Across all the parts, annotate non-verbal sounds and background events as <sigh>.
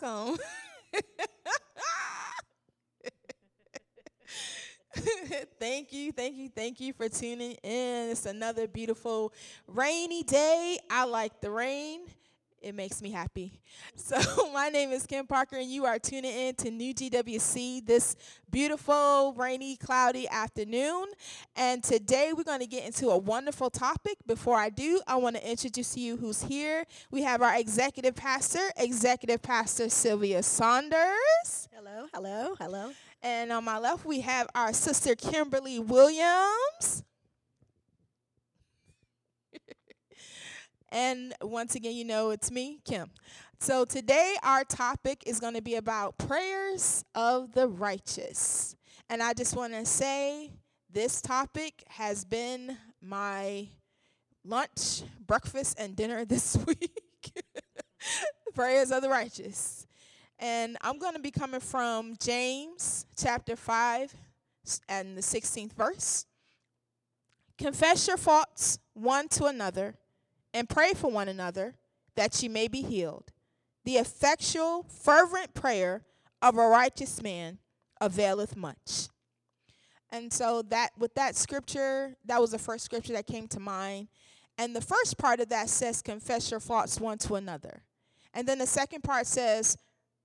welcome. <laughs> thank you, thank you, thank you for tuning in. It's another beautiful rainy day. I like the rain. It makes me happy. <laughs> So, <laughs> my name is Kim Parker, and you are tuning in to New GWC this beautiful, rainy, cloudy afternoon. And today we're going to get into a wonderful topic. Before I do, I want to introduce you who's here. We have our executive pastor, Executive Pastor Sylvia Saunders. Hello, hello, hello. And on my left, we have our sister Kimberly Williams. And once again, you know it's me, Kim. So today, our topic is going to be about prayers of the righteous. And I just want to say this topic has been my lunch, breakfast, and dinner <laughs> this week. <laughs> prayers of the righteous. And I'm going to be coming from James chapter 5 and the 16th verse. Confess your faults one to another and pray for one another that ye may be healed. The effectual, fervent prayer of a righteous man availeth much. And so that with that scripture, that was the first scripture that came to mind. And the first part of that says, confess your faults one to another. And then the second part says,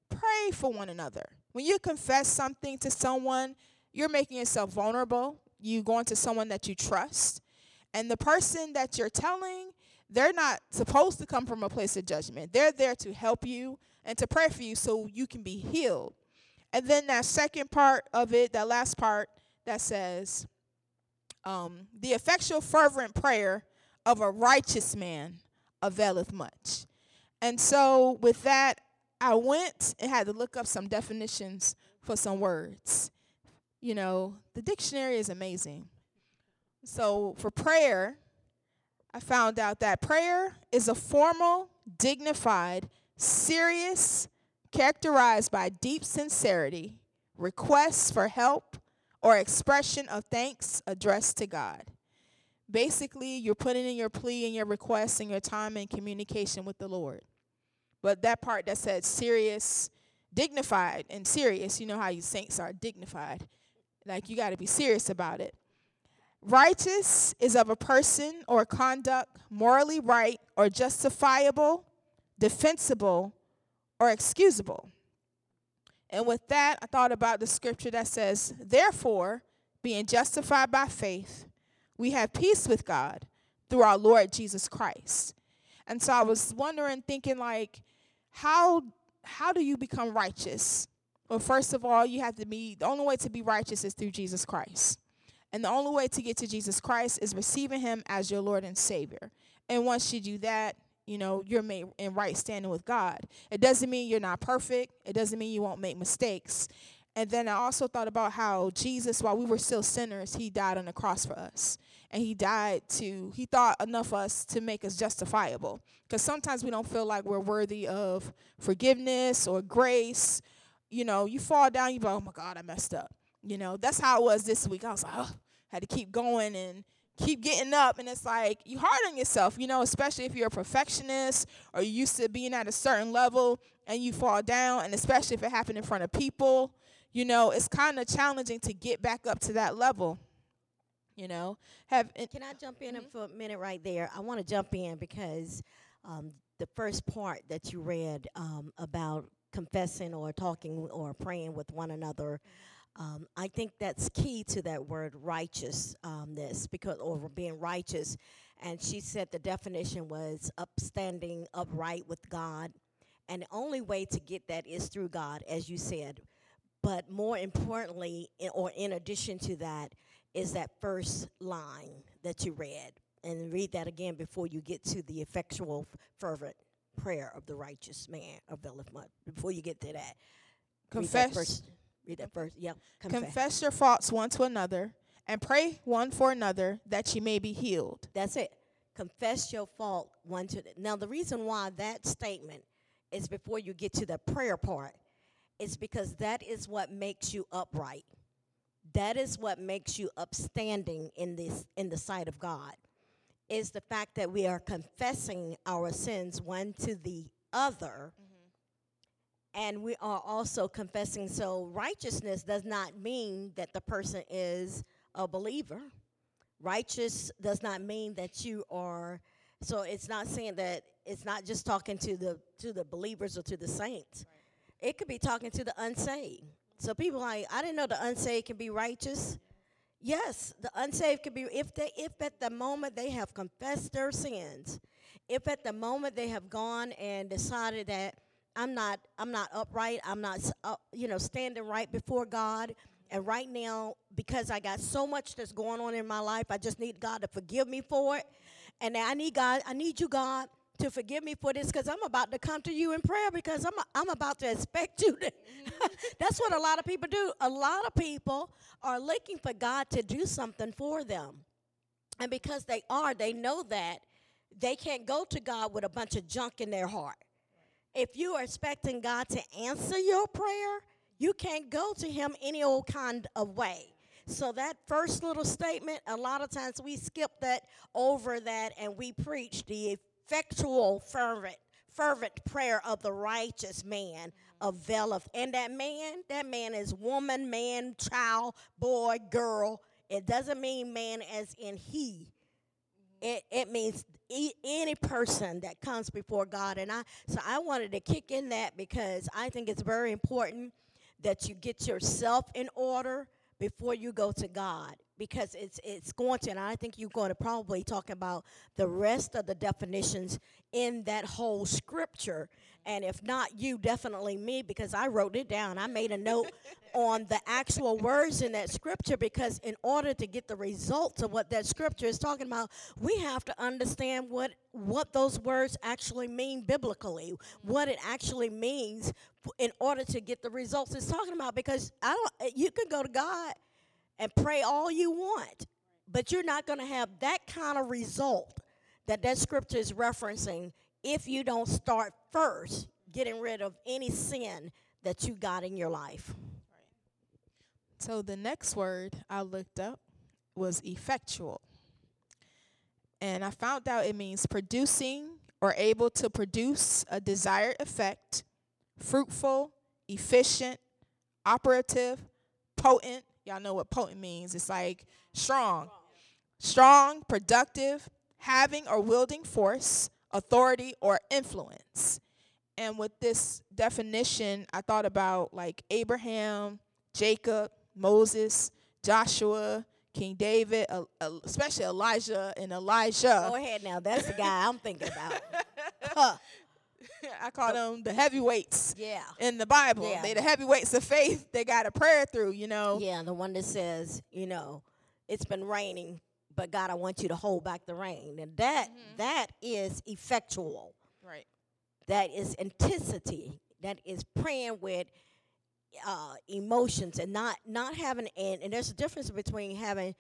pray for one another. When you confess something to someone, you're making yourself vulnerable. You going to someone that you trust. And the person that you're telling, they're not supposed to come from a place of judgment. They're there to help you and to pray for you so you can be healed. And then that second part of it, that last part that says, um, the effectual, fervent prayer of a righteous man availeth much. And so, with that, I went and had to look up some definitions for some words. You know, the dictionary is amazing. So, for prayer, I found out that prayer is a formal, dignified, serious, characterized by deep sincerity, requests for help, or expression of thanks addressed to God. Basically, you're putting in your plea and your request and your time in communication with the Lord. But that part that said serious, dignified, and serious, you know how you saints are dignified. Like you got to be serious about it. Righteous is of a person or conduct morally right or justifiable, defensible, or excusable. And with that, I thought about the scripture that says, Therefore, being justified by faith, we have peace with God through our Lord Jesus Christ. And so I was wondering, thinking, like, how how do you become righteous? Well, first of all, you have to be the only way to be righteous is through Jesus Christ. And the only way to get to Jesus Christ is receiving him as your Lord and Savior. And once you do that, you know, you're made in right standing with God. It doesn't mean you're not perfect. It doesn't mean you won't make mistakes. And then I also thought about how Jesus, while we were still sinners, he died on the cross for us. And he died to, he thought enough of us to make us justifiable. Because sometimes we don't feel like we're worthy of forgiveness or grace. You know, you fall down, you go, oh my God, I messed up. You know, that's how it was this week. I was like, oh, had to keep going and keep getting up. And it's like you hard on yourself you know especially if you're a perfectionist or you used to being at a certain level and you fall down and especially if it happened in front of people you know it's kind of challenging to get back up to that level you know? Have can i jump in mm-hmm. for a minute right there? I want to jump in because um, the first part that you read um, about confessing or talking or praying with one another um, I think that's key to that word righteousness, um, because or being righteous. And she said the definition was upstanding, upright with God, and the only way to get that is through God, as you said. But more importantly, or in addition to that, is that first line that you read, and read that again before you get to the effectual, fervent prayer of the righteous man of much. Before you get to that, confess. Read that first. Yep. Confess. Confess your faults one to another and pray one for another that you may be healed. That's it. Confess your fault one to the, now the reason why that statement is before you get to the prayer part is because that is what makes you upright. That is what makes you upstanding in this in the sight of God. Is the fact that we are confessing our sins one to the other and we are also confessing. So, righteousness does not mean that the person is a believer. Righteous does not mean that you are. So, it's not saying that it's not just talking to the to the believers or to the saints. Right. It could be talking to the unsaved. So people like, I didn't know the unsaved can be righteous. Yes, the unsaved can be if they if at the moment they have confessed their sins, if at the moment they have gone and decided that I'm not I'm not upright. I'm not uh, you know standing right before God. And right now, because I got so much that's going on in my life, I just need God to forgive me for it. And I need God. I need you, God, to forgive me for this because I'm about to come to you in prayer because I'm I'm about to expect you to. <laughs> that's what a lot of people do. A lot of people are looking for God to do something for them, and because they are, they know that they can't go to God with a bunch of junk in their heart if you are expecting God to answer your prayer, you can't go to Him any old kind of way. So that first little statement, a lot of times we skip that over that and we preach the effectual, fervent, fervent prayer of the righteous man availeth. And that man, that man is woman, man, child, boy, girl. It doesn't mean man as in he. It, it means e- any person that comes before God. And I so I wanted to kick in that because I think it's very important that you get yourself in order before you go to God because it's it's going to and I think you're going to probably talk about the rest of the definitions in that whole scripture. And if not you definitely me because I wrote it down. I made a note <laughs> on the actual words in that scripture because in order to get the results of what that scripture is talking about we have to understand what what those words actually mean biblically what it actually means in order to get the results it's talking about. Because I don't you can go to God and pray all you want, but you're not going to have that kind of result that that scripture is referencing if you don't start first getting rid of any sin that you got in your life. So the next word I looked up was effectual. And I found out it means producing or able to produce a desired effect, fruitful, efficient, operative, potent, Y'all know what potent means. It's like strong. Strong, productive, having or wielding force, authority, or influence. And with this definition, I thought about like Abraham, Jacob, Moses, Joshua, King David, uh, uh, especially Elijah and Elisha. Go ahead now. That's the guy I'm thinking about. <laughs> huh. <laughs> I call them the heavyweights. Yeah. In the Bible, yeah. they the heavyweights of faith. They got a prayer through. You know. Yeah, the one that says, you know, it's been raining, but God, I want you to hold back the rain, and that, mm-hmm. that is effectual. Right. That is intensity. That is praying with uh, emotions and not not having and, and there's a difference between having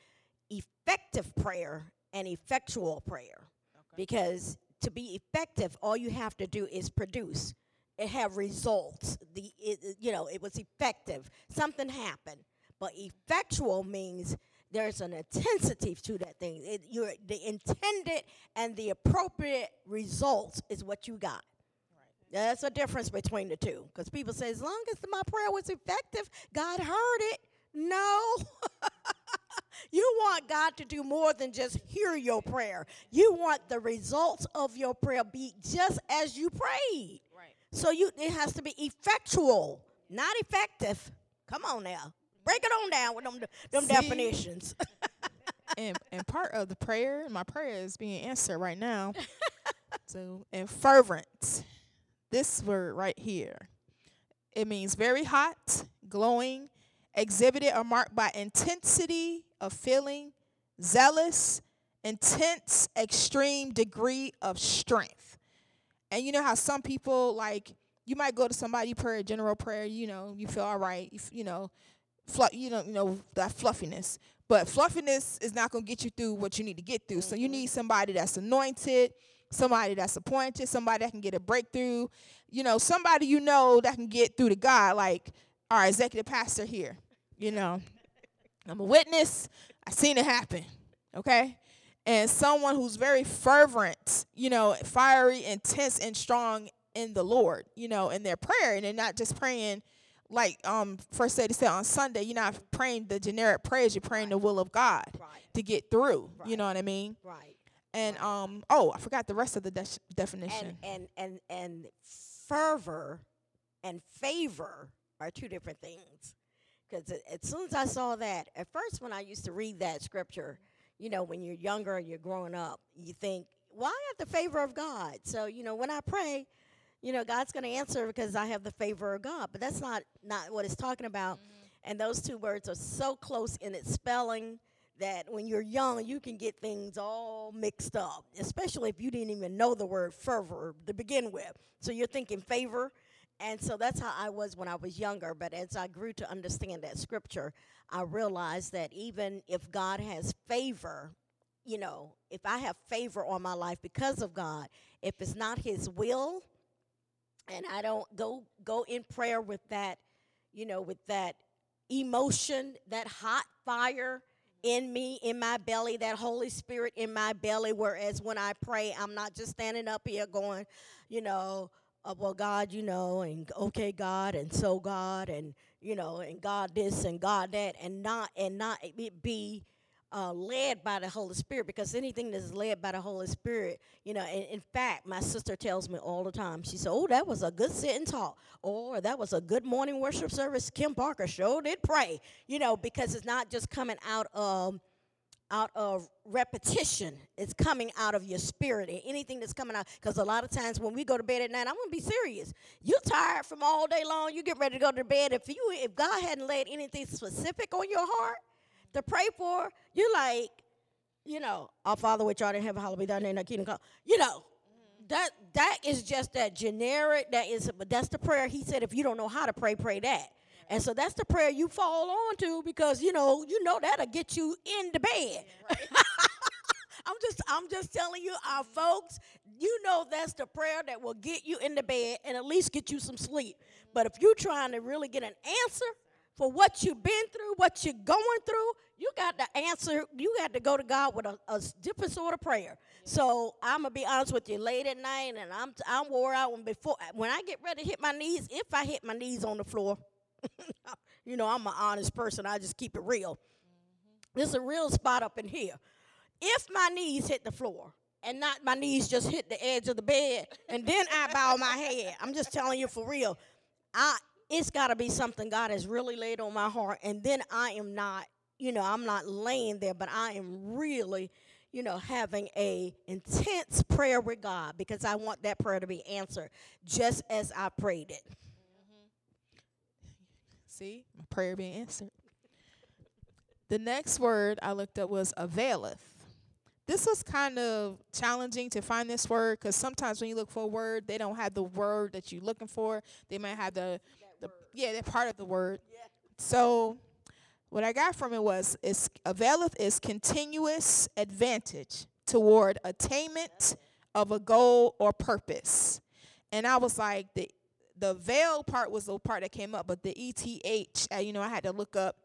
effective prayer and effectual prayer okay. because to be effective, all you have to do is produce. It have results. The it, you know it was effective. Something happened, but effectual means there's an intensity to that thing. It, you're the intended and the appropriate results is what you got. Right. That's a difference between the two. Because people say, as long as my prayer was effective, God heard it. No. <laughs> You want God to do more than just hear your prayer. You want the results of your prayer be just as you prayed. Right. So you it has to be effectual, not effective. Come on now. Break it on down with them, them See, definitions. <laughs> and, and part of the prayer, my prayer is being answered right now. <laughs> so, and fervent, this word right here, it means very hot, glowing, exhibited or marked by intensity of feeling, zealous, intense, extreme degree of strength. And you know how some people like you might go to somebody prayer, general prayer, you know, you feel all right, you, you know, fluff, you know, you know that fluffiness. But fluffiness is not going to get you through what you need to get through. Mm-hmm. So you need somebody that's anointed, somebody that's appointed, somebody that can get a breakthrough, you know, somebody you know that can get through to God, like our executive pastor here, you know. I'm a witness. I seen it happen. Okay? And someone who's very fervent, you know, fiery, intense, and strong in the Lord, you know, in their prayer, and they're not just praying like um first lady said on Sunday. You're not praying the generic prayers. You're praying the will of God Right. to get through. You know what I mean? Right. And Right. um oh, I forgot the rest of the de- definition. And and and and fervor and favor are two different things. Because as soon as I saw that, at first when I used to read that scripture, you know, when you're younger and you're growing up, you think, well, I have the favor of God. So, you know, when I pray, you know, God's going to answer because I have the favor of God. But that's not not what it's talking about. Mm-hmm. And those two words are so close in its spelling that when you're young, you can get things all mixed up, especially if you didn't even know the word fervor to begin with. So you're thinking favor. And so that's how I was when I was younger. But as I grew to understand that scripture, I realized that even if God has favor, you know, if I have favor on my life because of God, if it's not His will, and I don't go go in prayer with that, you know, with that emotion, that hot fire in me, in my belly, that Holy Spirit in my belly. Whereas when I pray, I'm not just standing up here going, you know, uh, well, God, you know, and okay, God, and so God, and you know, and God this and God that, and not and not it be uh, led by the Holy Spirit because anything that is led by the Holy Spirit, you know, and in fact, my sister tells me all the time, she said, Oh, that was a good sit and talk, or that was a good morning worship service. Kim Parker sure did pray, you know, because it's not just coming out of out of repetition. It's coming out of your spirit anything that's coming out. Because a lot of times when we go to bed at night, I'm gonna be serious. You're tired from all day long. You get ready to go to bed. If you if God hadn't laid anything specific on your heart to pray for, you're like, you know, our Father which art in heaven, hallowed be thy name, thy kingdom come. You know, mm-hmm. that that is just that generic. That is, but that's the prayer. He said, if you don't know how to pray, pray that. And so that's the prayer you fall on to because you know you know that'll get you in the bed. <laughs> I'm just I'm just telling you, our folks, you know that's the prayer that will get you in the bed and at least get you some sleep. But if you're trying to really get an answer for what you've been through, what you're going through, you got to answer. You got to go to God with a, a different sort of prayer. So I'm gonna be honest with you. Late at night, and I'm I'm wore out when before when I get ready to hit my knees. If I hit my knees on the floor, <laughs> you know I'm an honest person. I just keep it real. There's a real spot up in here. If my knees hit the floor and not my knees just hit the edge of the bed, and then I bow my head, I'm just telling you for real. I it's got to be something God has really laid on my heart, and then I am not, you know, I'm not laying there, but I am really, you know, having a intense prayer with God because I want that prayer to be answered just as I prayed it. See, my prayer being answered. The next word I looked up was availeth. This was kind of challenging to find this word because sometimes when you look for a word, they don't have the word that you're looking for. They might have the, the yeah, they're part of the word. So, what I got from it was is availeth is continuous advantage toward attainment of a goal or purpose. And I was like the the veil part was the part that came up, but the ETH, uh, you know, I had to look up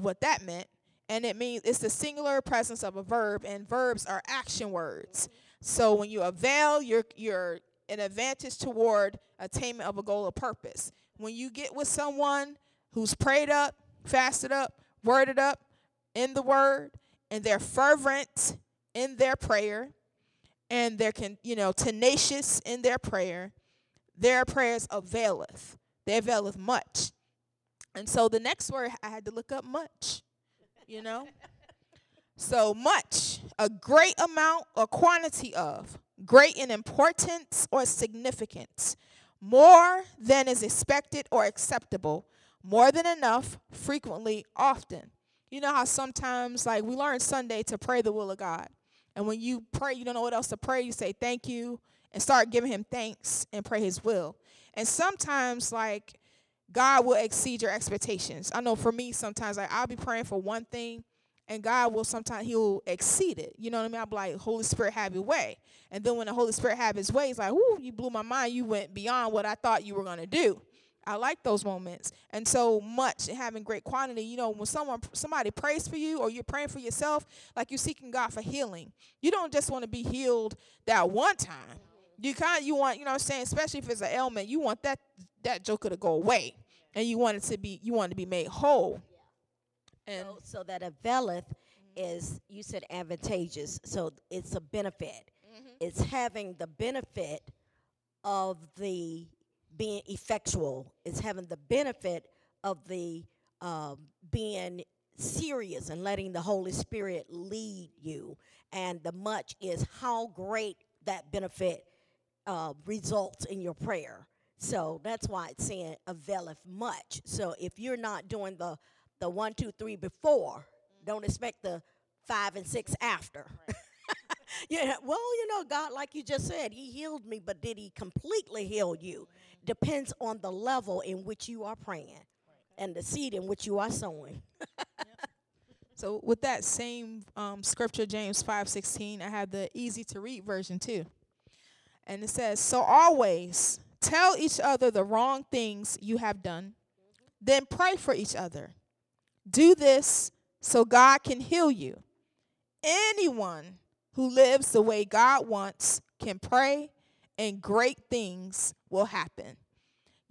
what that meant. And it means it's the singular presence of a verb, and verbs are action words. So when you avail, you're you're an advantage toward attainment of a goal or purpose. When you get with someone who's prayed up, fasted up, worded up in the word, and they're fervent in their prayer, and they're can you know tenacious in their prayer, their prayers availeth. They availeth much. And so the next word I had to look up much, you know? <laughs> so much, a great amount or quantity of, great in importance or significance, more than is expected or acceptable, more than enough, frequently, often. You know how sometimes, like, we learn Sunday to pray the will of God. And when you pray, you don't know what else to pray, you say thank you and start giving him thanks and pray his will. And sometimes, like, God will exceed your expectations. I know for me, sometimes like I'll be praying for one thing, and God will sometimes He'll exceed it. You know what I mean? I'll be like, Holy Spirit, have your way. And then when the Holy Spirit have His way, He's like, "Ooh, you blew my mind. You went beyond what I thought you were gonna do." I like those moments, and so much and having great quantity. You know, when someone somebody prays for you, or you're praying for yourself, like you're seeking God for healing. You don't just want to be healed that one time. You kind you want, you know what I'm saying, especially if it's an ailment, you want that that joker to go away. And you want it to be you want it to be made whole. And So, so that availeth is you said advantageous. So it's a benefit. It's having the benefit of the being effectual. It's having the benefit of the um, being serious and letting the Holy Spirit lead you. And the much is how great that benefit uh, results in your prayer. So that's why it's saying availeth much. So if you're not doing the the one, two, three before, don't expect the five and six after. <laughs> yeah, well, you know, God, like you just said, He healed me, but did He completely heal you? Depends on the level in which you are praying and the seed in which you are sowing. <laughs> So with that same um, scripture, James five sixteen, I have the easy to read version too, and it says, "So always tell each other the wrong things you have done, then pray for each other. Do this so God can heal you. Anyone who lives the way God wants can pray, and great things will happen."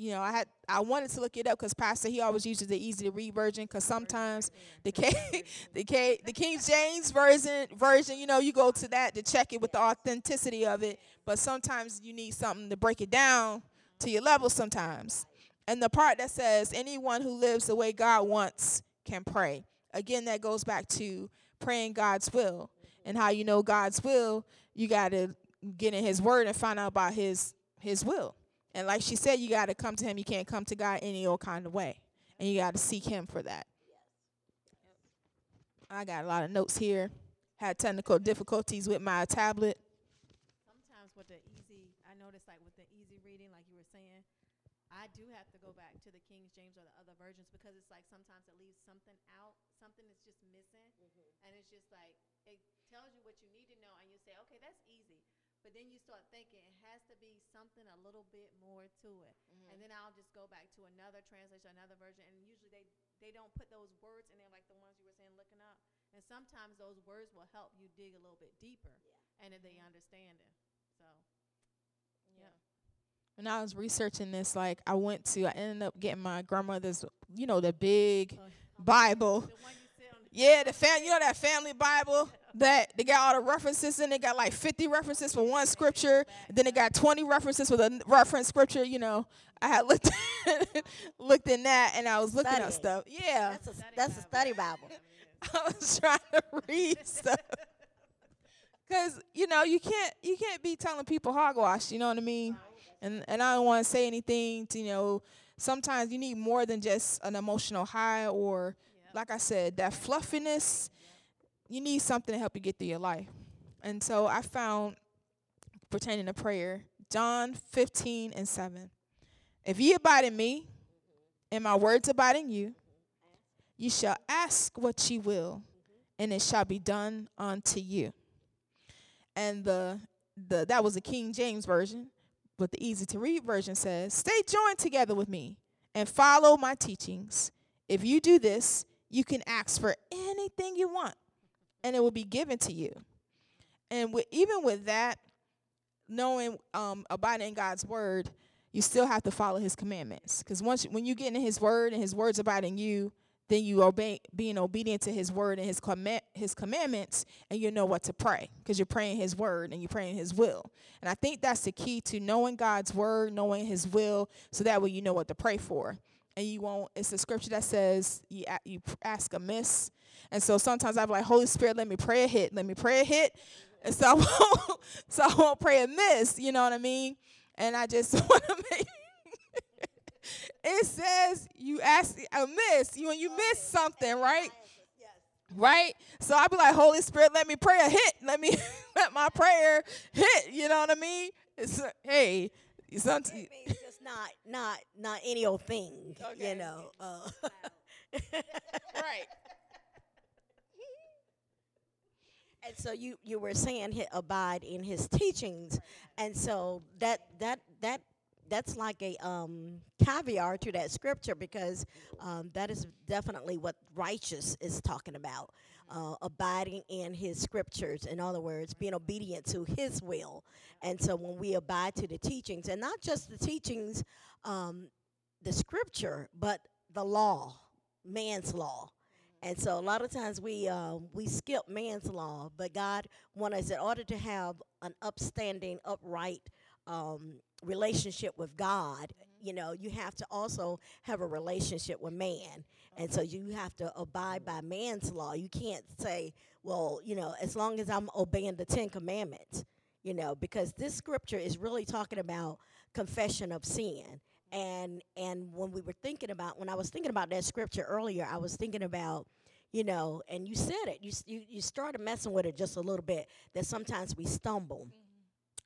You know, I had I wanted to look it up because Pastor he always uses the easy to read version because sometimes the K <laughs> the K the King James version version you know you go to that to check it with the authenticity of it, but sometimes you need something to break it down to your level sometimes. And the part that says anyone who lives the way God wants can pray. Again, that goes back to praying God's will and how you know God's will. You got to get in His Word and find out about His His will. And like she said, you got to come to him. You can't come to God any old kind of way. And you got to seek him for that. I got a lot of notes here. Had technical difficulties with my tablet. sometimes with the easy, I noticed like with the easy reading, like you were saying, I do have to go back to the King James or the other versions because it's like sometimes it leaves something out, something is just missing, mm-hmm. and it's just like it tells you what you need to know, and you say, okay, that's easy. But then you start thinking it has to be something a little bit more to it, and mm-hmm. then I'll just go back to another translation, another version, and usually they they don't put those words in there like the ones you were saying looking up, and sometimes those words will help you dig a little bit deeper, and in the mm-hmm. understanding. So, yeah. When I was researching this, like I went to, I ended up getting my grandmother's, you know, the big oh, Bible. The one you the Yeah, the <laughs> fam, you know that family Bible that they got all the references in. They got like 50 references for one scripture. And then they got 20 references for the reference scripture. You know, I had looked <laughs> looked in that and I was looking up Studying. stuff. Yeah, That's a that's a study Bible. <laughs> I was trying to read stuff. <laughs> Cause you know you can't you can't be telling people hogwash. You know what I mean? And and I don't want to say anything. To, you know, sometimes you need more than just an emotional high or, like I said, that fluffiness. You need something to help you get through your life. And so I found pertaining to prayer, John 15 and 7. If ye abide in me, and my words abide in you, ye shall ask what ye will, and it shall be done unto you. And the the that was the King James version, but the easy to read version says, "Stay joined together with me and follow my teachings. If you do this, you can ask for anything you want, and it will be given to you." And with, even with that, knowing um, abiding in God's word, you still have to follow His commandments. Because once when you get in His word and His words abiding you, then you obey being obedient to His word and His command His commandments, and you know what to pray because you're praying His word and you're praying His will. And I think that's the key to knowing God's word, knowing His will, so that way you know what to pray for. And you won't. It's a scripture that says you a- you ask amiss, and so sometimes I'm like, Holy Spirit, let me pray a hit, let me pray a hit, and so I <laughs> won't, so I won't pray amiss. You know what I mean? And I just <laughs> want to make. it says you ask amiss you when you miss something, right? Right? So I'd be like, Holy Spirit, let me pray a hit. Let me <laughs> let my prayer hit. You know what I mean? It's hey, some, It means just not not not any old thing, Okay. you know. Uh, <laughs> right. and so you you were saying he abide in his teachings, and so that that that that's like a um, caviar to that scripture because um, that is definitely what righteous is talking about. Uh, abiding in his scriptures, in other words, being obedient to his will. And so when we abide to the teachings, and not just the teachings, um, the scripture, but the law, man's law. And so a lot of times we uh, we skip man's law, but God wants us in order to have an upstanding, upright um, relationship with God. You know, you have to also have a relationship with man, and so you have to abide by man's law. You can't say, "Well, you know, as long as I'm obeying the Ten Commandments," you know, because this scripture is really talking about confession of sin and and when we were thinking about when I was thinking about that scripture earlier, I was thinking about you know, and you said it. You you you started messing with it just a little bit. That sometimes we stumble.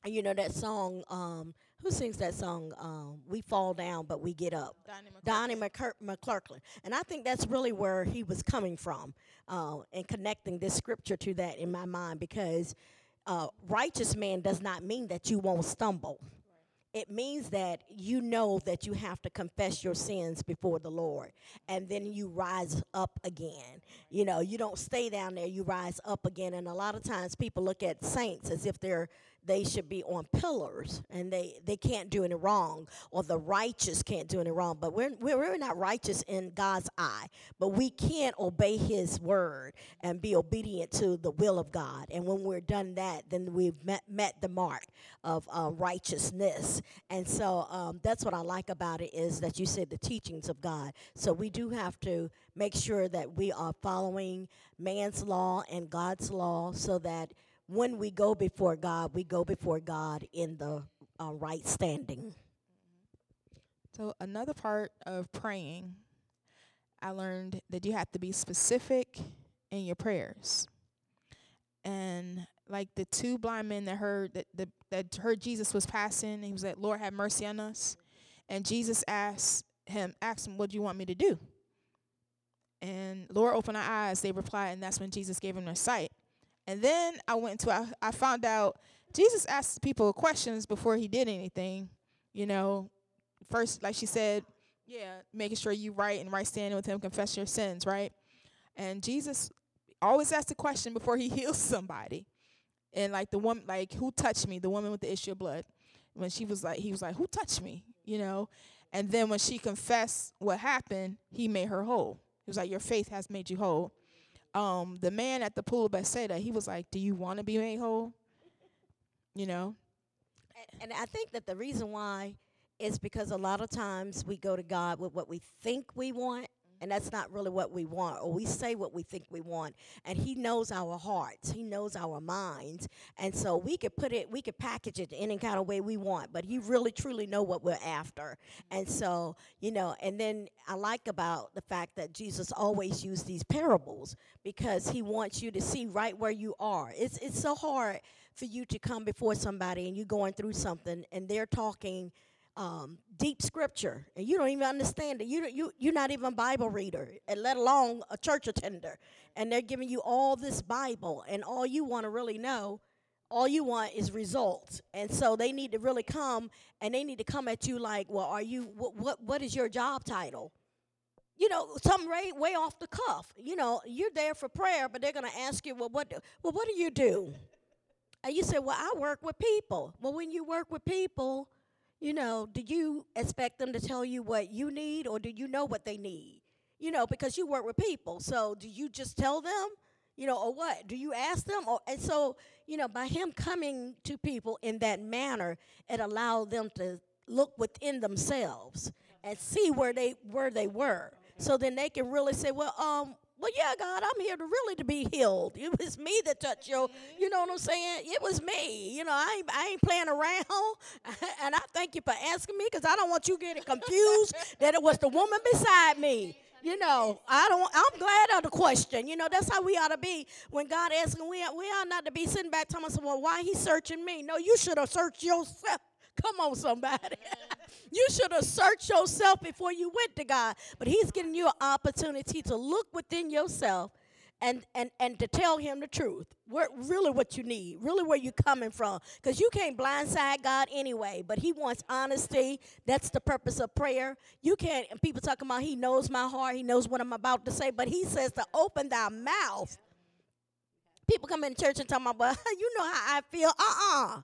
And you know that song. Um, who sings that song? Um, we fall down, but we get up. Donnie McCur- McClurkin. And I think that's really where he was coming from uh, and connecting this scripture to that in my mind because uh, righteous man does not mean that you won't stumble. It means that you know that you have to confess your sins before the Lord and then you rise up again. You know, you don't stay down there, you rise up again. And a lot of times people look at saints as if they're they should be on pillars and they, they can't do any wrong or the righteous can't do any wrong. But we're, we're not righteous in god's eye but we can't obey his word and be obedient to the will of god. And when we're done that then we've met, met the mark of uh, righteousness. And so um, that's what i like about it is that you said the teachings of god. So we do have to make sure that we are following man's law and god's law so that when we go before God, we go before God in the uh, right standing. So another part of praying, I learned that you have to be specific in your prayers. And like the two blind men that heard that the, that heard Jesus was passing, he was like, "Lord, have mercy on us." And Jesus asked him, asked him, "What do you want me to do?" And Lord opened our eyes. They replied, and that's when Jesus gave them their sight. And then I went to I, I found out Jesus asked people questions before he did anything. You know, first, like she said, yeah, making sure you right and right standing with him, confess your sins, right? And Jesus always asks a question before he <laughs> heals somebody. And like the woman, like who touched me? The woman with the issue of blood. When she was like, he was like, who touched me? You know. And then when she confessed what happened, he made her whole. He was like, your faith has made you whole. Um, the man at the pool of Bethsaida, he was like, do you want to be made whole? You know. And, and I think that the reason why is because a lot of times we go to God with what we think we want, and that's not really what we want, or we say what we think we want. And He knows our hearts, He knows our minds, and so we could put it, we could package it any kind of way we want, but He really truly know what we're after. And so, you know, and then I like about the fact that Jesus always used these parables because He wants you to see right where you are. It's it's so hard for you to come before somebody and you're going through something and they're talking um, deep scripture and you don't even understand it. You you you're not even a Bible reader, and let alone a church attender. And they're giving you all this Bible, and all you want to really know, all you want is results. And so they need to really come, and they need to come at you like, well, are you what what, what is your job title? You know, something right way off the cuff. You know, you're there for prayer, but they're going to ask you, well, what do, well, what do you do? And you say, well, I work with people. Well, when you work with people, you know, do you expect them to tell you what you need or do you know what they need? You know, because you work with people. So do you just tell them? You know, or what? Do you ask them? Or and so, you know, by him coming to people in that manner, it allowed them to look within themselves and see where they where they were. So then they can really say, well, um, well, yeah, God, I'm here to really to be healed. <laughs> It was me that touched you. You know what I'm saying? It was me. You know, I ain't, I ain't playing around. <laughs> and I thank you for asking me because I don't want you getting confused <laughs> that it was the woman beside me. You know, I don't. I'm glad of the question. You know, that's how we ought to be when God asks. We we are not to be sitting back telling us, "Well, why He searching me?" No, you should have searched yourself. Come on, somebody. <laughs> you should have searched yourself before you went to God. But He's giving you an opportunity to look within yourself and and and to tell him the truth. Where really what you need really where you're coming from. Because you can't blindside god anyway but he wants honesty. That's the purpose of prayer. You can't and people talking about he knows my heart he knows what i'm about to say but he says to open thy mouth. People come in church and talk about well <laughs> you know how i feel uh-uh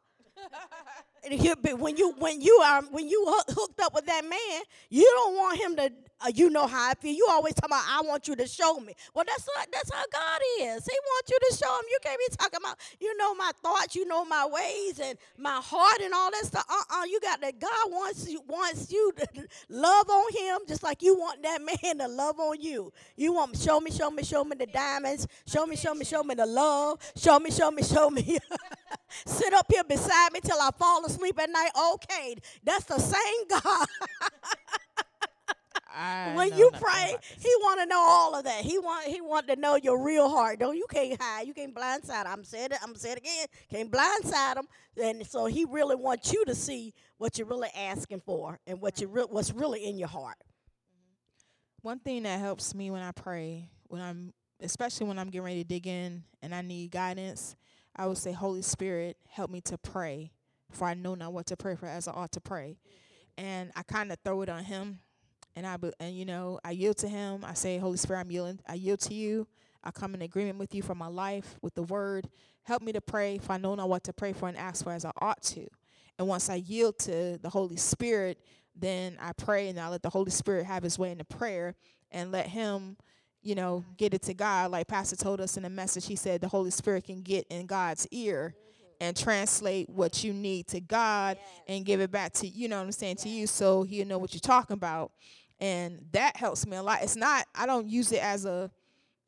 when you when you are when you hooked up with that man, you don't want him to. Uh, you know how I feel. You always talk about I want you to show me. Well, that's that's how God is. He wants you to show him. You can't be talking about you know my thoughts, you know my ways and my heart and all that stuff. Uh uh you got that. God wants you wants you to love on him just like you want that <laughs> man to love on you. You want show me, show me, show me the diamonds. Show me, show me, show me the love. Show me, show me, show me. <laughs> Sit up here beside me till I fall asleep at night. Okay, that's the same God. when you pray, He want to know all of that. He want He want to know your real heart. Don't you can't hide. You can't blindside. I'm saying it. I'm saying it again. Can't blindside him. And so He really wants you to see what you're really asking for and what you re- what's really in your heart. Mm-hmm. One thing that helps me when I pray, when I'm especially when I'm getting ready to dig in and I need guidance, I would say, Holy Spirit, help me to pray, for I know not what to pray for as I ought to pray. And I kind of throw it on Him, and I and you know I yield to Him. I say, Holy Spirit, I'm yielding. I yield to you. I come in agreement with you for my life, with the Word. Help me to pray, for I know not what to pray for and ask for as I ought to. And once I yield to the Holy Spirit, then I pray and I let the Holy Spirit have His way in the prayer and let Him you know, get it to God. Like Pastor told us in the message, he said the Holy Spirit can get in God's ear and translate what you need to God and give it back to you know what I'm saying to you so he'll know what you're talking about. And that helps me a lot. It's not I don't use it as a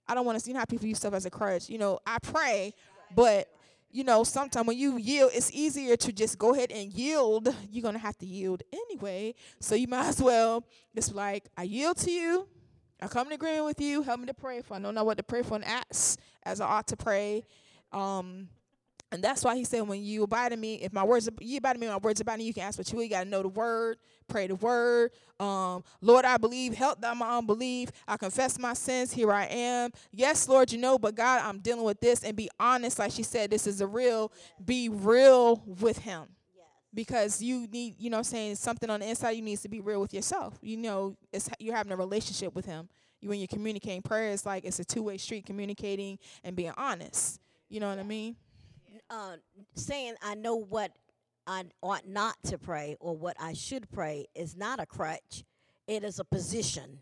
I don't want to see how people use stuff as a crutch. You know, I pray, but you know, sometimes when you yield, it's easier to just go ahead and yield. You're gonna have to yield anyway. So you might as well just like, I yield to you I come in agreement with you. Help me to pray for. I not know what to pray for and ask as I ought to pray. Um, and that's why he said, when you abide in me, if my words, you abide in me, my words abide in you, you can ask what you will. You got to know the word, pray the word. Um, Lord, I believe, help thou my unbelief. I confess my sins. Here I am. Yes, Lord, you know, but God, I'm dealing with this and be honest. Like she said, this is a real, be real with him because you need you know I'm saying something on the inside you needs to be real with yourself you know it's you're having a relationship with him you when you're communicating prayer is like it's a two-way street communicating and being honest you know what i mean uh, saying i know what i ought not to pray or what i should pray is not a crutch. It is a position.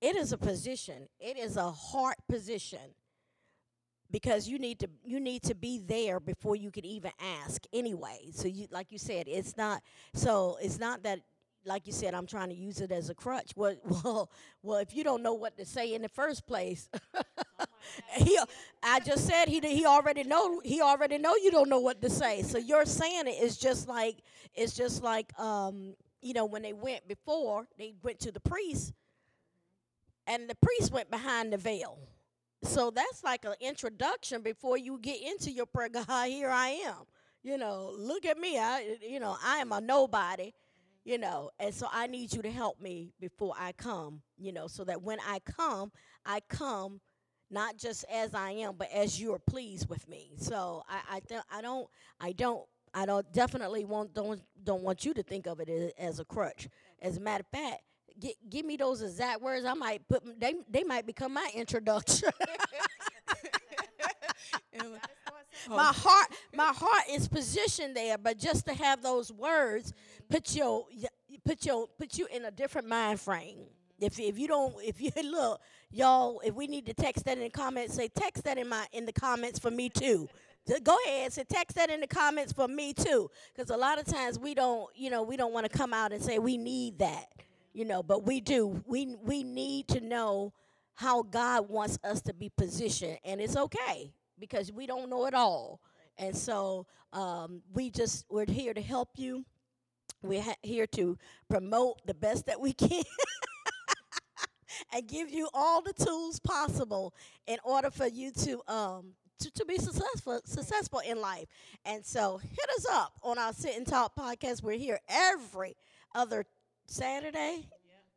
It is a position. It is a heart position. Because you need to you need to be there before you can even ask anyway. So you like you said it's not so it's not that like you said i'm trying to use it as a crutch well <laughs> well, well if you don't know what to say in the first place <laughs> he i just said he he already know he already know you don't know what to say so you're saying it is just like it's just like um you know when they went before they went to the priest and the priest went behind the veil so that's like an introduction before you get into your prayer. God, here I am. You know, look at me. I, you know, I am a nobody. You know, and so I need you to help me before I come. You know, so that when I come, I come not just as I am, but as you are pleased with me. So I, I, th- I don't, I don't, I don't definitely want don't don't want you to think of it as a crutch. As a matter of fact, G- give me those exact words. I might put they they might become my introduction. <laughs> <laughs> my oh. heart my heart is positioned there, but just to have those words put your put your put you in a different mind frame. If if you don't if you <laughs> look y'all if we need to text that in the comments say text that in my in the comments for me too. Go ahead say text that in the comments for me too. Because a lot of times we don't you know we don't want to come out and say we need that you know but we do. We we need to know how god wants us to be positioned and it's okay because we don't know it all and so um, we just we're here to help you we're ha- here to promote the best that we <laughs> can <laughs> and give you all the tools possible in order for you to um, to, to be successful successful in life. And so hit us up on our Sit and Talk podcast. We're here every other Saturday.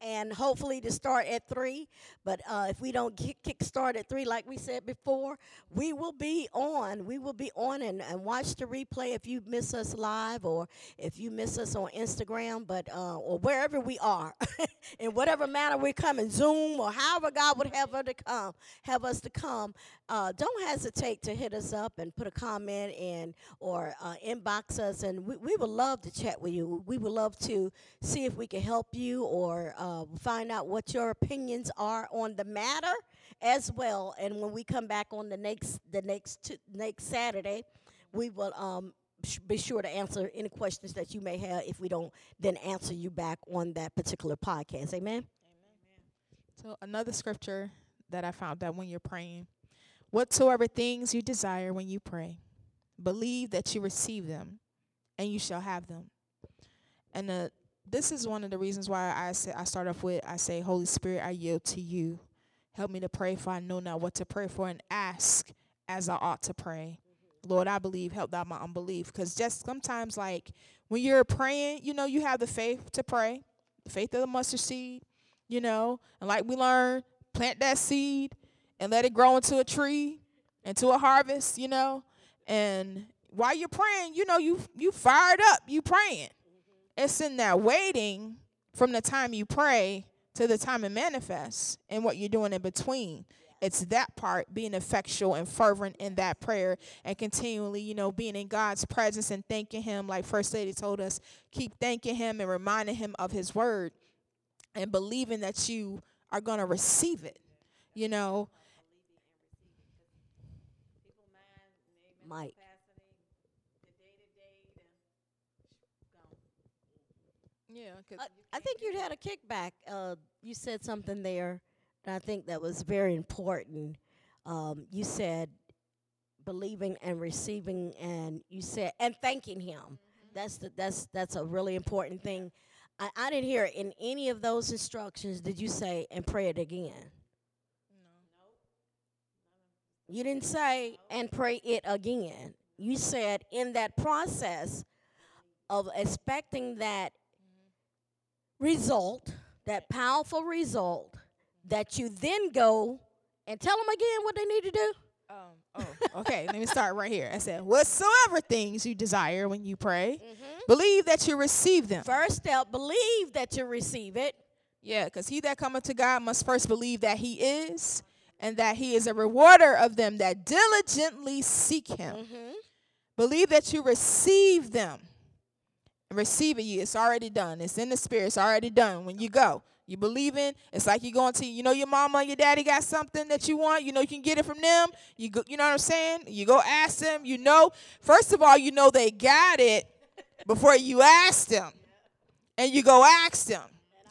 And hopefully to start at three. But uh, if we don't kick, kick start at three, like we said before, we will be on. We will be on and, and watch the replay if you miss us live or if you miss us on Instagram, but uh, or wherever we are, <laughs> in whatever manner we're coming, Zoom or however God would have her to come, have us to come. Uh, don't hesitate to hit us up and put a comment in or uh, inbox us, and we, we would love to chat with you. We would love to see if we can help you or uh, find out what your opinions are on the matter as well. And when we come back on the next the next t- next Saturday, we will um, sh- be sure to answer any questions that you may have. If we don't, then answer you back on that particular podcast. Amen. So another scripture that I found that when you're praying, whatsoever things you desire when you pray, believe that you receive them, and you shall have them. And uh, this is one of the reasons why I say I start off with I say, Holy Spirit, I yield to you. Help me to pray, for I know not what to pray for, and ask as I ought to pray. Lord, I believe, help thou my unbelief. Because just sometimes, like when you're praying, you know, you have the faith to pray, the faith of the mustard seed, you know, and like we learned, plant that seed and let it grow into a tree, into a harvest, you know. And while you're praying, you know, you you fired up, you praying. It's in that waiting from the time you pray to the time it manifests and what you're doing in between. It's that part being effectual and fervent in that prayer and continually, you know, being in God's presence and thanking Him, like First Lady told us, keep thanking Him and reminding Him of His word and believing that you are going to receive it, you know. People Mike. capacity, the day to day, gone. Yeah, I, think you had a kickback. Uh, you said something there, and I think that was very important. Um, you said believing and receiving, and you said and thanking Him. That's the, that's that's a really important thing. I, I didn't hear in any of those instructions. Did you say and pray it again? No. You didn't say and pray it again. You said in that process of expecting that result, that powerful result, that you then go and tell them again what they need to do. Um, oh, okay. Let me start right here. I said, whatsoever things you desire when you pray, believe that you receive them. First step, believe that you receive it. Yeah, because he that cometh to God must first believe that he is, and that he is a rewarder of them that diligently seek him. Mm-hmm. Believe that you receive them. Receive it, you. It's already done. It's in the spirit. It's already done. When you go, you believe in. It's like you're going to, you know, your mama, your daddy got something that you want. You know, you can get it from them. You go, you know what I'm saying? You go ask them. You know, first of all, you know they got it before you ask them, and you go ask them.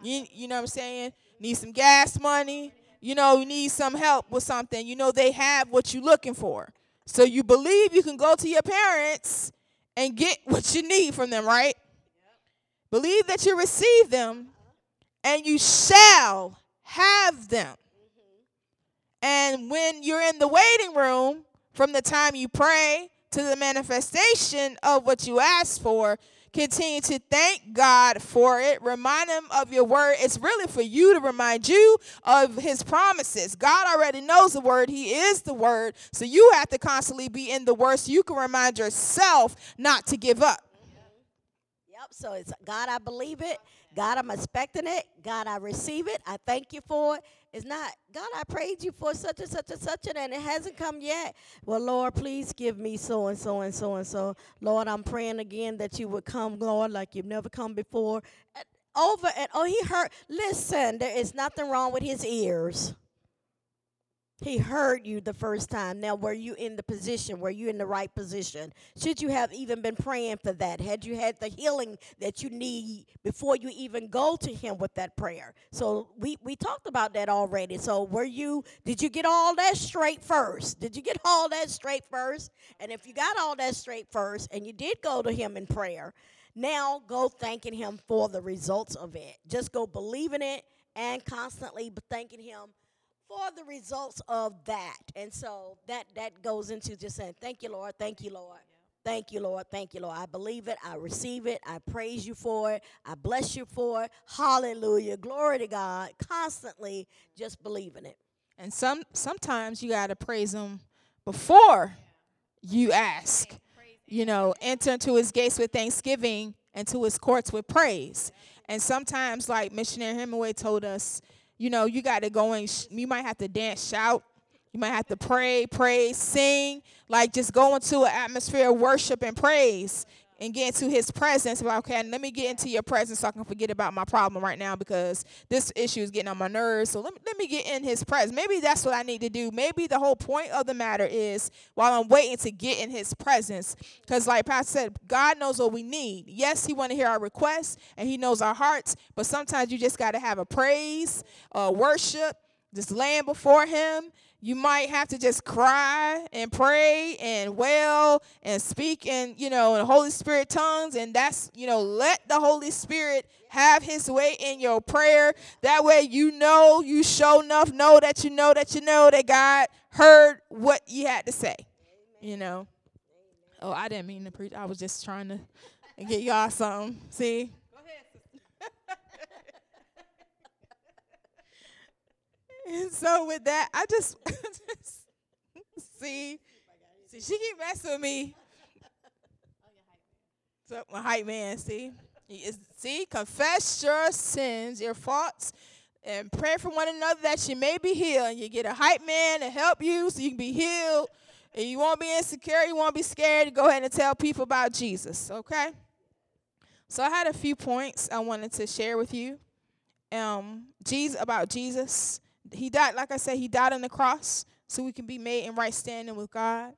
You, you know what I'm saying? Need some gas money. You know, need some help with something. You know they have what you're looking for. So you believe you can go to your parents and get <laughs> what you need from them, right? Believe that you receive them and you shall have them. And when you're in the waiting room, from the time you pray to the manifestation of what you asked for, continue to thank God for it. Remind Him of your word. It's really for you to remind you of His promises. God already knows the word, He is the word. So you have to constantly be in the word so you can remind yourself not to give up. Yep. So it's God, I believe it. God, I'm expecting it. God, I receive it. I thank you for it. It's not, God, I prayed you for such and such and such, and it hasn't come yet. Well, Lord, please give me so and so and so and so. Lord, I'm praying again that you would come, Lord, like you've never come before. Over and oh, he heard. Listen, there is nothing wrong with his ears. He heard you the first time. Now, were you in the position? Were you in the right position? Should you have even been praying for that? Had you had the healing that you need before you even go to Him with that prayer? So we we talked about that already. So were you? Did you get all that straight first? Did you get all that straight first? And if you got all that straight first, and you did go to Him in prayer, now go thanking Him for the results of it. Just go believing it and constantly thanking Him for the results of that. And so that that goes into just saying, "Thank you, Lord. Thank you, Lord. Thank you, Lord. Thank you, Lord. I believe it. I receive it. I praise you for it. I bless you for it. Hallelujah. Glory to God. Constantly just believing it. And some sometimes you gotta praise him before you ask. You know, enter into his gates with thanksgiving and to his courts with praise. And sometimes, like missionary Hemingway told us, you know, you got to go and sh- you might have to dance, shout. You might have to pray, praise, sing, like just go into an atmosphere of worship and praise and get into his presence. Like, okay, let me get into your presence so I can forget about my problem right now because this issue is getting on my nerves. So let me, let me get in his presence. Maybe that's what I need to do. Maybe the whole point of the matter is while I'm waiting to get in his presence, because like Pastor said, God knows what we need. Yes, he want to hear our requests and he knows our hearts, but sometimes you just got to have a praise, a worship, just laying before him you might have to just cry and pray and wail and speak in, you know, in Holy Spirit tongues. And that's, you know, let the Holy Spirit have his way in your prayer. That way you know, you show enough, know that you know that you know that God heard what you had to say. You know. Oh, I didn't mean to preach. I was just trying to get y'all something. See? And so with that, <laughs> I just, see, see, she keep messing with me. So my hype man, see, see, confess your sins, your faults, and pray for one another that you may be healed. And you get a hype man to help you so you can be healed, and you won't be insecure, you won't be scared. To go ahead and tell people about Jesus. Okay. So I had a few points I wanted to share with you. Um, Jesus about Jesus he died, like I said, he died on the cross so we can be made in right standing with God.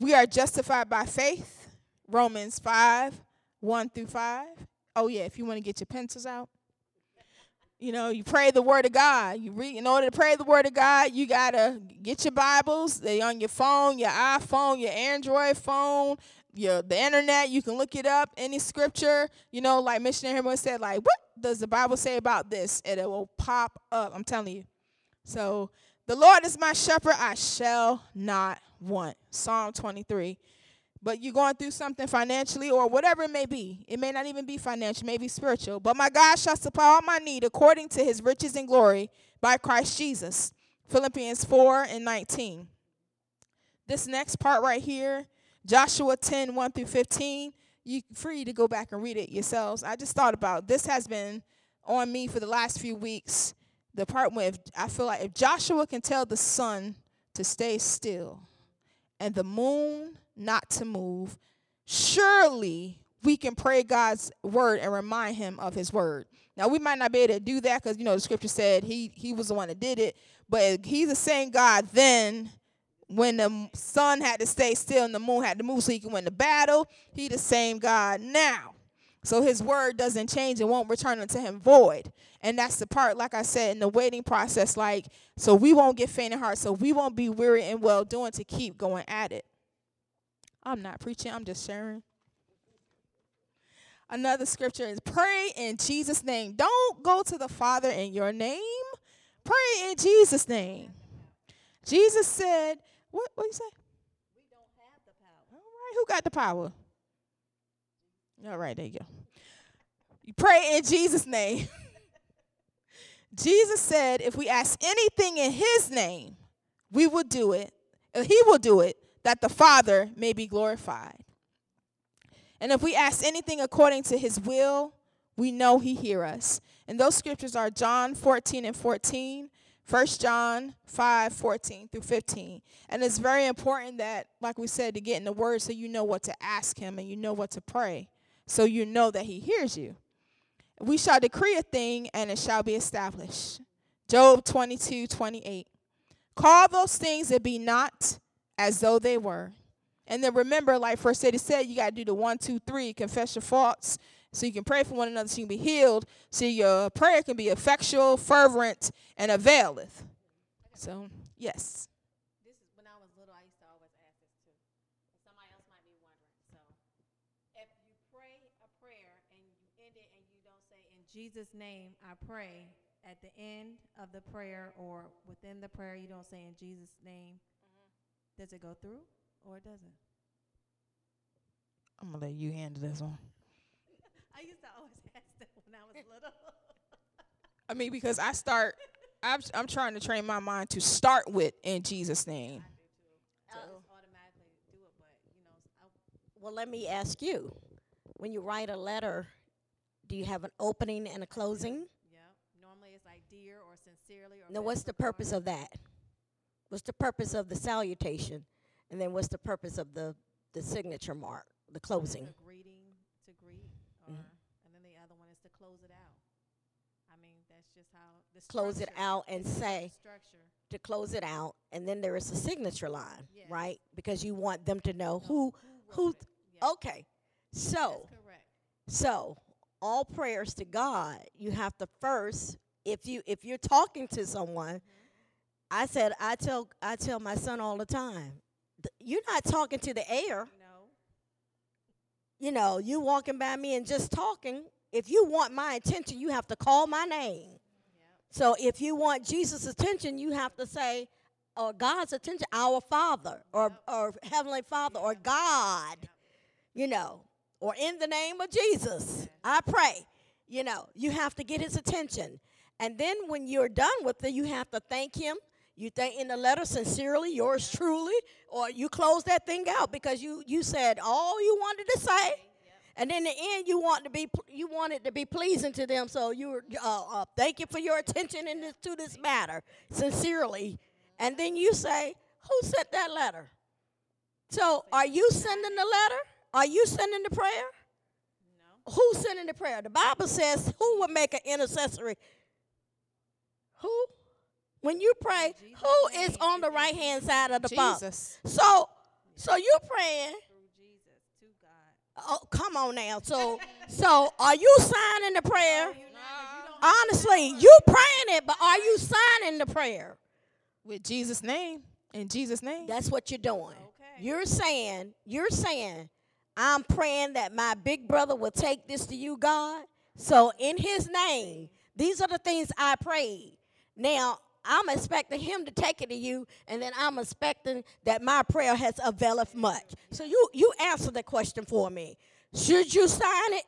We are justified by faith. Romans 5, 1 through 5. Oh, yeah, if you want to get your pencils out. You know, you pray the word of God. You read in order to pray the word of God, you gotta get your Bibles. They on your phone, your iPhone, your Android phone, your the internet. You can look it up. Any scripture, you know, like missionary Herman said, like, what does the Bible say about this? And it will pop up. I'm telling you. So the Lord is my shepherd, I shall not want. Psalm 23. But you're going through something financially or whatever it may be. It may not even be financial, may be spiritual. But my God shall supply all my need according to his riches and glory by Christ Jesus. Philippians 4 and 19. This next part right here, Joshua 10, 1 through 15, you free to go back and read it yourselves. I just thought about this has been on me for the last few weeks the part where if, I feel like if Joshua can tell the sun to stay still and the moon not to move, surely we can pray God's word and remind him of his word. Now we might not be able to do that because you know the scripture said he he was the one that did it, but he's the same God then when the sun had to stay still and the moon had to move so he can win the battle, he the same God now. So his word doesn't change and won't return unto him void. And that's the part, like I said, in the waiting process, like, so we won't get faint in heart, so we won't be weary and well doing to keep going at it. I'm not preaching, I'm just sharing. Another scripture is pray in Jesus' name. Don't go to the Father in your name. Pray in Jesus' name. Jesus said, what what you say? We don't have the power. All right, who got the power? All right, there you go. You pray in Jesus' name. <laughs> Jesus said, if we ask anything in his name, we will do it. Uh, he will do it that the Father may be glorified. And if we ask anything according to his will, we know he hear us. And those scriptures are John 14 and 14, 1 John 5, 14 through 15. And it's very important that, like we said, to get in the word so you know what to ask him and you know what to pray. So you know that he hears you. We shall decree a thing and it shall be established. Job 22, 28. Call those things that be not as though they were. And then remember, like First Lady said, you got to do the one, two, three, confess your faults so you can pray for one another so you can be healed. So your prayer can be effectual, fervent, and availeth. So, yes. Jesus' name, I pray at the end of the prayer or within the prayer, you don't say in Jesus' name. Mm-hmm. Does it go through or it doesn't? I'm gonna let you handle this one. <laughs> I used to always <laughs> ask that when I was little. I mean, because I <laughs> start, I'm, I'm trying to train my mind to start with in Jesus' name. I just automatically do it, but you know, I, Well, let me ask you. When you write a letter, do you have an opening and a closing? yeah. Normally it's like dear or sincerely or. Now, what's the purpose of that? What's the purpose of the salutation? And then what's the purpose of the, the signature mark, the closing? A greeting to greet, or Mhm. and then the other one is to close it out. I mean, that's just how the Close it structure- out and say, structure. to close it out, and then there is a signature line, Yes. right? Because you want them to know Know who, who, wrote it. Yeah, okay. So, that's correct. So, all prayers to God, you have to first if you if you're talking to someone, I said I tell I tell my son all the time, you're not talking to the air. No. You know, you walking by me and just talking. If you want my attention, you have to call my name. So if you want Jesus' attention, you have to say, or God's attention, our Father, or or Heavenly Father, or God, you know, or in the name of Jesus, I pray. You know, you have to get His attention, and then when you're done with it, you have to thank Him. You thank in the letter sincerely, yours truly, or you close that thing out because you you said all you wanted to say. And in the end, you want to be you want it to be pleasing to them. So you uh, uh, thank you for your attention in this, to this matter, sincerely. And then you say, who sent that letter? So are you sending the letter? Are you sending the prayer? No. Who's sending the prayer? The Bible says, who will make an intercessory? Who? When you pray, Jesus' who is on the right hand side of the? Jesus. So, so you praying? Through Jesus to God. Oh, come on now. So, <laughs> so are you signing the prayer? No, you're not, 'cause you don't Honestly, you praying it, but are you signing the prayer? With Jesus' name. In Jesus' name. That's what you're doing. Okay. You're saying, you're saying, I'm praying that my big brother will take this to you, God. So in his name, these are the things I prayed. Now, I'm expecting him to take it to you, and then I'm expecting that my prayer has availeth much. So you you answer the question for me. Should you sign it?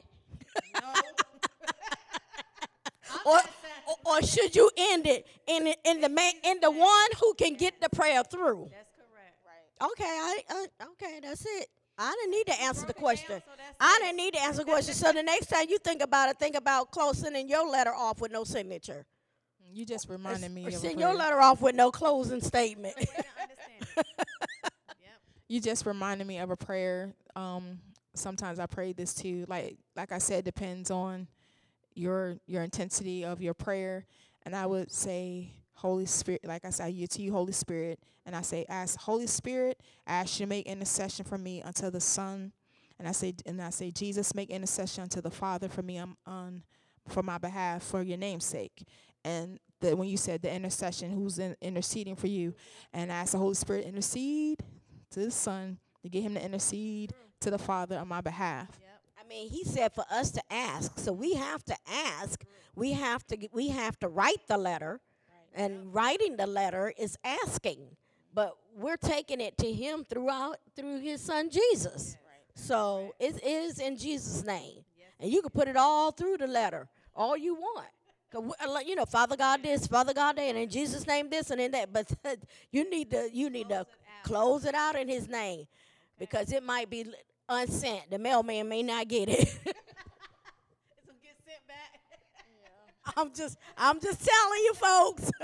No. <laughs> or, or, or should you end it in the- in the man, in the one who can get the prayer through? That's correct. Right. Okay, I, I okay, that's it. I didn't need to answer the down, question. so I it. didn't need to answer the question. So the next time you think about it, think about closing your letter off with no signature. You just reminded me Or of send your letter off with no closing statement. Way to understand it. <laughs> Yep. You just reminded me of a prayer. Um, sometimes I pray this too. Like like I said, depends on your your intensity of your prayer. And I would say, Holy Spirit, like I said, you to you, Holy Spirit, and I say, ask Holy Spirit, ask you to make intercession for me until the Son. And I say, and I say, Jesus, make intercession unto the Father for me um, on for my behalf for your name's sake. And the, when you said the intercession, who's in, interceding for you, and I ask the Holy Spirit intercede to the Son to get him to intercede to the Father on my behalf. Yep. I mean, he said for us to ask, so we have to ask. We have to we have to write the letter, and writing the letter is asking. But we're taking it to him throughout through his son Jesus. So it is in Jesus' name, and you can put it all through the letter, all you want. 'Cause we- like, You know, Father God this, Father God that, and in Jesus' name this and in that. But <laughs> you need to you need to close it out in His name, because it might be unsent. The mailman may not get it. <laughs> It's gonna get sent back. <laughs> I'm just I'm just telling you folks. <laughs>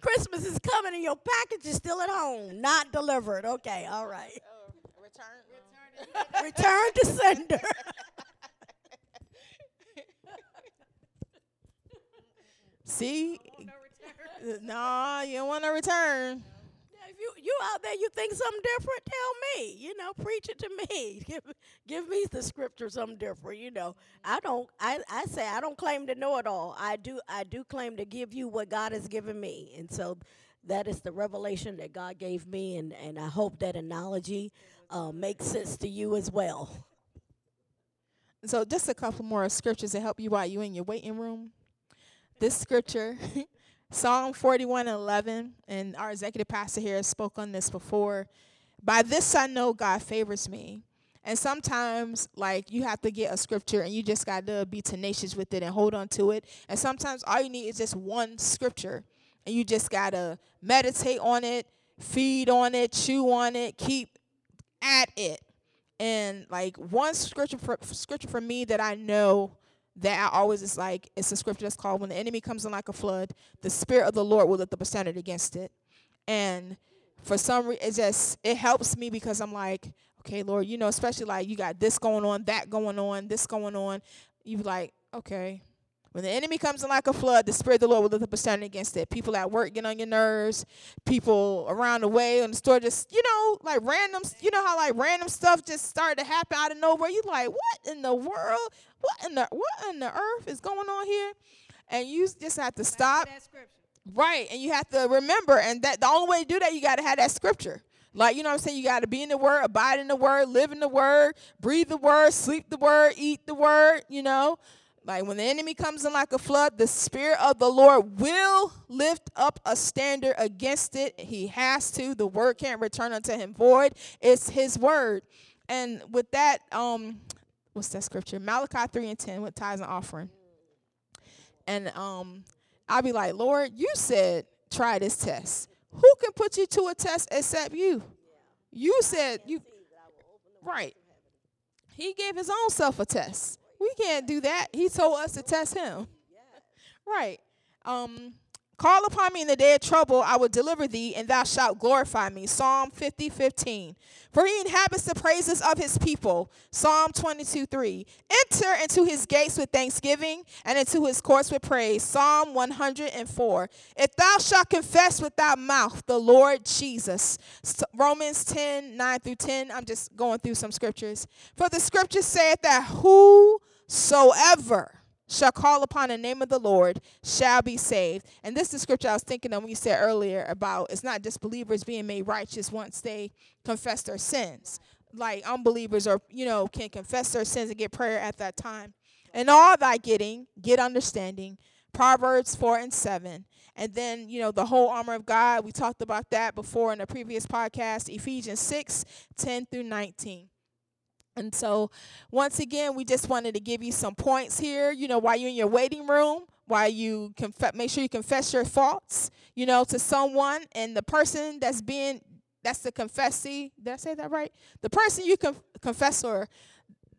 Christmas is coming and your package is still at home, not delivered. Okay, all right. Oh, return. Return return to sender. <laughs> See, No no, you don't want to return. If you you out there you think something different, tell me. You know, preach it to me. <laughs> Give give me the scripture something different. You know, I don't. I I say I don't claim to know it all. I do. I do claim to give you what God has given me, and so that is the revelation that God gave me, and and I hope that analogy uh, makes sense to you as well. So just a couple more scriptures to help you while you in your waiting room. This scripture, <laughs> Psalm 41 and 11, and our executive pastor here has spoke on this before. By this I know God favors me. And sometimes, like, you have to get a scripture and you just got to be tenacious with it and hold on to it. And sometimes all you need is just one scripture and you just got to meditate on it, feed on it, chew on it, keep at it. And like one scripture for, scripture for me that I know that I always is like it's a scripture that's called when the enemy comes in like a flood, the spirit of the Lord will lift up a standard against it. And for some reason it just it helps me because I'm like, okay, Lord, you know, especially like you got this going on, that going on, this going on. You be like, okay, when the enemy comes in like a flood, the Spirit of the Lord will lift up a standard against it. People at work get on your nerves. People around the way in the store just, you know, like random, you know how like random stuff just started to happen out of nowhere. You're like, what in the world? What in the what in the earth is going on here? And you just have to stop. Right, and you have to remember, and that the only way to do that, you got to have that scripture. Like, you know what I'm saying? You got to be in the word, abide in the word, live in the word, breathe the word, sleep the word, eat the word, you know? Like when the enemy comes in like a flood, the Spirit of the Lord will lift up a standard against it. He has to. The word can't return unto him void. It's his word. And with that, um, what's that scripture? Malachi 3 and 10 with tithes and offering. And um, I'll be like, Lord, you said try this test. Who can put you to a test except you? You said you right. He gave his own self a test. We can't do that. He told us to test him. Right. Um, Call upon me in the day of trouble, I will deliver thee, and thou shalt glorify me. Psalm 50, 15. For he inhabits the praises of his people. Psalm 22, 3. Enter into his gates with thanksgiving, and into his courts with praise. Psalm 104. If thou shalt confess with thy mouth the Lord Jesus. Romans 10, 9 through 10. I'm just going through some scriptures. For the scripture saith that whosoever shall call upon the name of the Lord shall be saved. And this is the scripture I was thinking of when you said earlier about it's not just believers being made righteous once they confess their sins. Like unbelievers or you know can confess their sins and get prayer at that time. And all thy getting, get understanding. Proverbs 4 and 7. And then, you know, the whole armor of God. We talked about that before in a previous podcast. Ephesians 6, 10 through 19. And so, once again, we just wanted to give you some points here. You know, while you're in your waiting room, while you conf- make sure you confess your faults, you know, to someone, and the person that's being that's the confessee. Did I say that right? The person you conf- confess or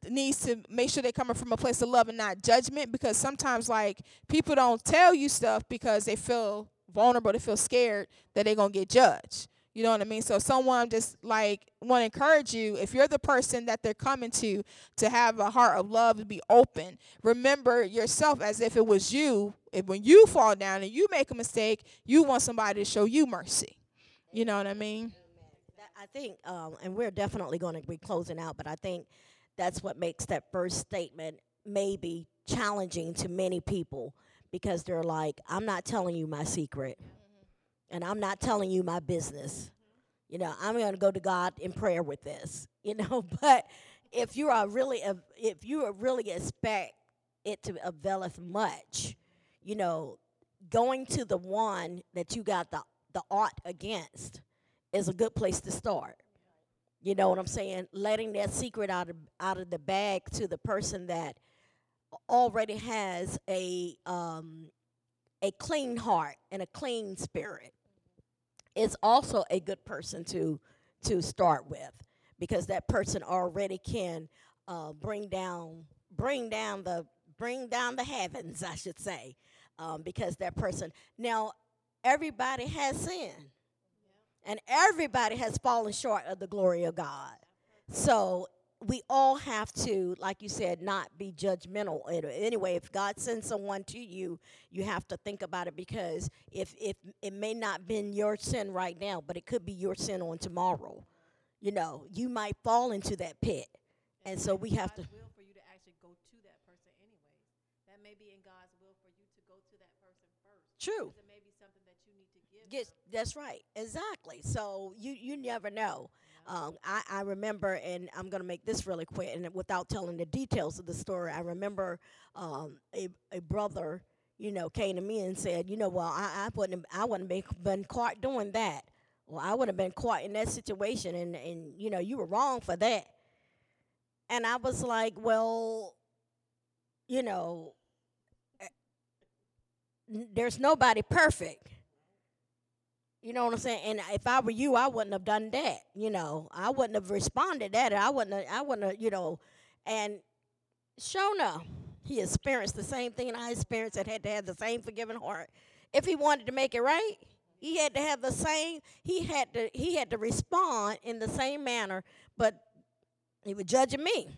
needs to make sure they're coming from a place of love and not judgment because sometimes like people don't tell you stuff because they feel vulnerable, they feel scared that they're gonna get judged. You know what I mean? So someone just like want to encourage you if you're the person that they're coming to to have a heart of love to be open. Remember yourself as if it was you. If when you fall down and you make a mistake, you want somebody to show you mercy. You know what I mean? I think, um, and we're definitely going to be closing out, but I think that's what makes that first statement maybe challenging to many people because they're like, I'm not telling you my secret and I'm not telling you my business. You know, I'm going to go to God in prayer with this. <laughs> You know, but if you are really, if you really expect it to availeth much, you know, going to the one that you got the the ought against is a good place to start. You know what I'm saying? Letting that secret out of out of the bag to the person that already has a um, a clean heart and a clean spirit is also a good person to to start with because that person already can uh, bring down bring down the bring down the heavens i should say um, because that person now everybody has sinned and everybody has fallen short of the glory of god. So we all have to, like you said, not be judgmental. Uh, anyway, if God sends someone to you, you have to think about it because if if it may not been your sin right now, but it could be your sin on tomorrow. You know, you might fall into that pit, and, and so we have God's to. Will for you to actually go to that person anyway. That may be in God's will for you to go to that person first. True. It may be something that you need to give. Yes, that's right. Exactly. So you you never know. Um, I, I remember, and I'm going to make this really quick, and without telling the details of the story, I remember um, a, a brother, you know, came to me and said, you know, well, I, I wouldn't, I wouldn't be, been caught doing that, Well, I would have been caught in that situation, and and you know, you were wrong for that. And I was like, well, you know, eh, there's nobody perfect. You know what I'm saying? And if I were you, I wouldn't have done that. You know, I wouldn't have responded that. I wouldn't. Have, I wouldn't. Have, you know, and enough, he experienced the same thing I experienced and had to have the same forgiving heart. If he wanted to make it right, he had to have the same. He had to. He had to respond in the same manner. But he was judging me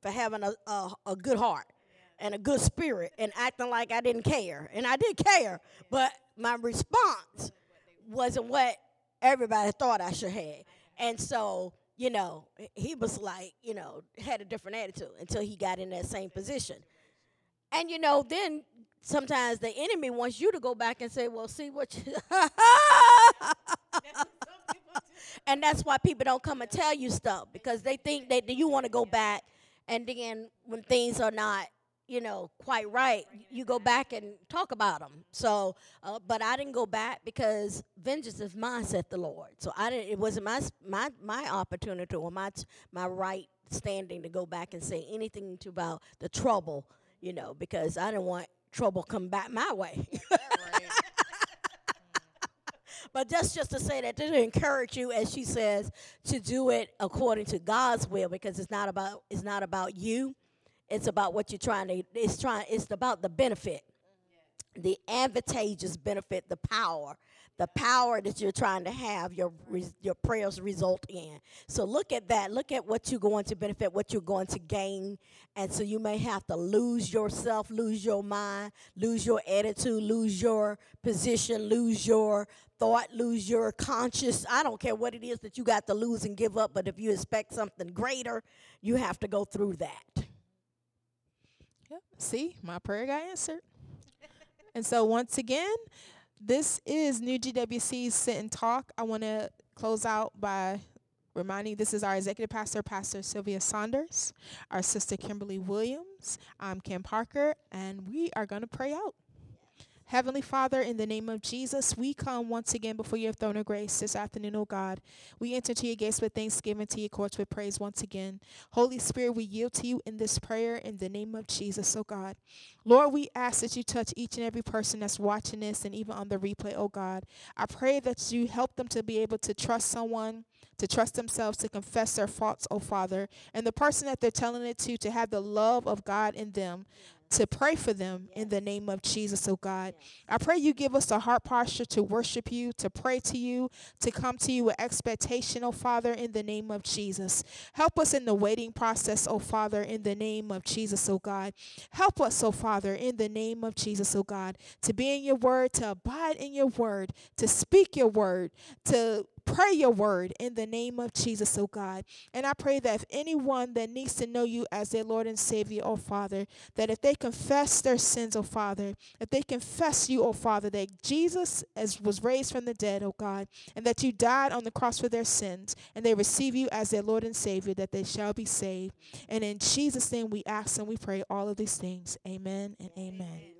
for having a a, a good heart and a good spirit and acting like I didn't care, and I did care, but my response wasn't what everybody thought I should have. And so, you know, he was like, you know, had a different attitude until he got in that same position. And you know, then sometimes the enemy wants you to go back and say, "Well, see what you <laughs> And that's why people don't come and tell you stuff because they think that you want to go back and then when things are not you know quite right you go back and talk about them so uh, but i didn't go back because vengeance is mine said the lord. So i didn't it wasn't my my my opportunity or my my right standing to go back and say anything to about the trouble you know because i didn't want trouble come back my way. <laughs> But that's just to say that to encourage you, as she says, to do it according to God's will, because it's not about it's not about you. It's about what you're trying to. It's trying. It's about the benefit, the advantageous benefit, the power, the power that you're trying to have your your prayers result in. So look at that. Look at what you're going to benefit, what you're going to gain, and so you may have to lose yourself, lose your mind, lose your attitude, lose your position, lose your thought, lose your conscious. I don't care what it is that you got to lose and give up, but if you expect something greater, you have to go through that. Yep. See, my prayer got answered. <laughs> and so once again, this is New GWC's Sit and Talk. I want to close out by reminding this is our executive pastor, Pastor Sylvia Saunders, our sister Kimberly Williams. I'm Kim Parker, and we are going to pray out. Heavenly Father, in the name of Jesus, we come once again before your throne of grace this afternoon, O God. We enter to your gates with thanksgiving, to your courts with praise once again. Holy Spirit, we yield to you in this prayer in the name of Jesus, oh God. Lord, we ask that you touch each and every person that's watching this and even on the replay, oh God. I pray that you help them to be able to trust someone, to trust themselves, to confess their faults, oh Father. And the person that they're telling it to, to have the love of God in them. To pray for them in the name of Jesus, oh God. I pray you give us a heart posture to worship you, to pray to you, to come to you with expectation, oh Father, in the name of Jesus. Help us in the waiting process, oh Father, in the name of Jesus, oh God. Help us, oh Father, in the name of Jesus, oh God, to be in your word, to abide in your word, to speak your word, to pray your word in the name of Jesus, oh God. And I pray that if anyone that needs to know you as their Lord and Savior, oh Father, that if they confess their sins, oh Father, if they confess you, oh Father, that Jesus as was raised from the dead, oh God, and that you died on the cross for their sins, and they receive you as their Lord and Savior, that they shall be saved. And in Jesus' name we ask and we pray all of these things. Amen and amen.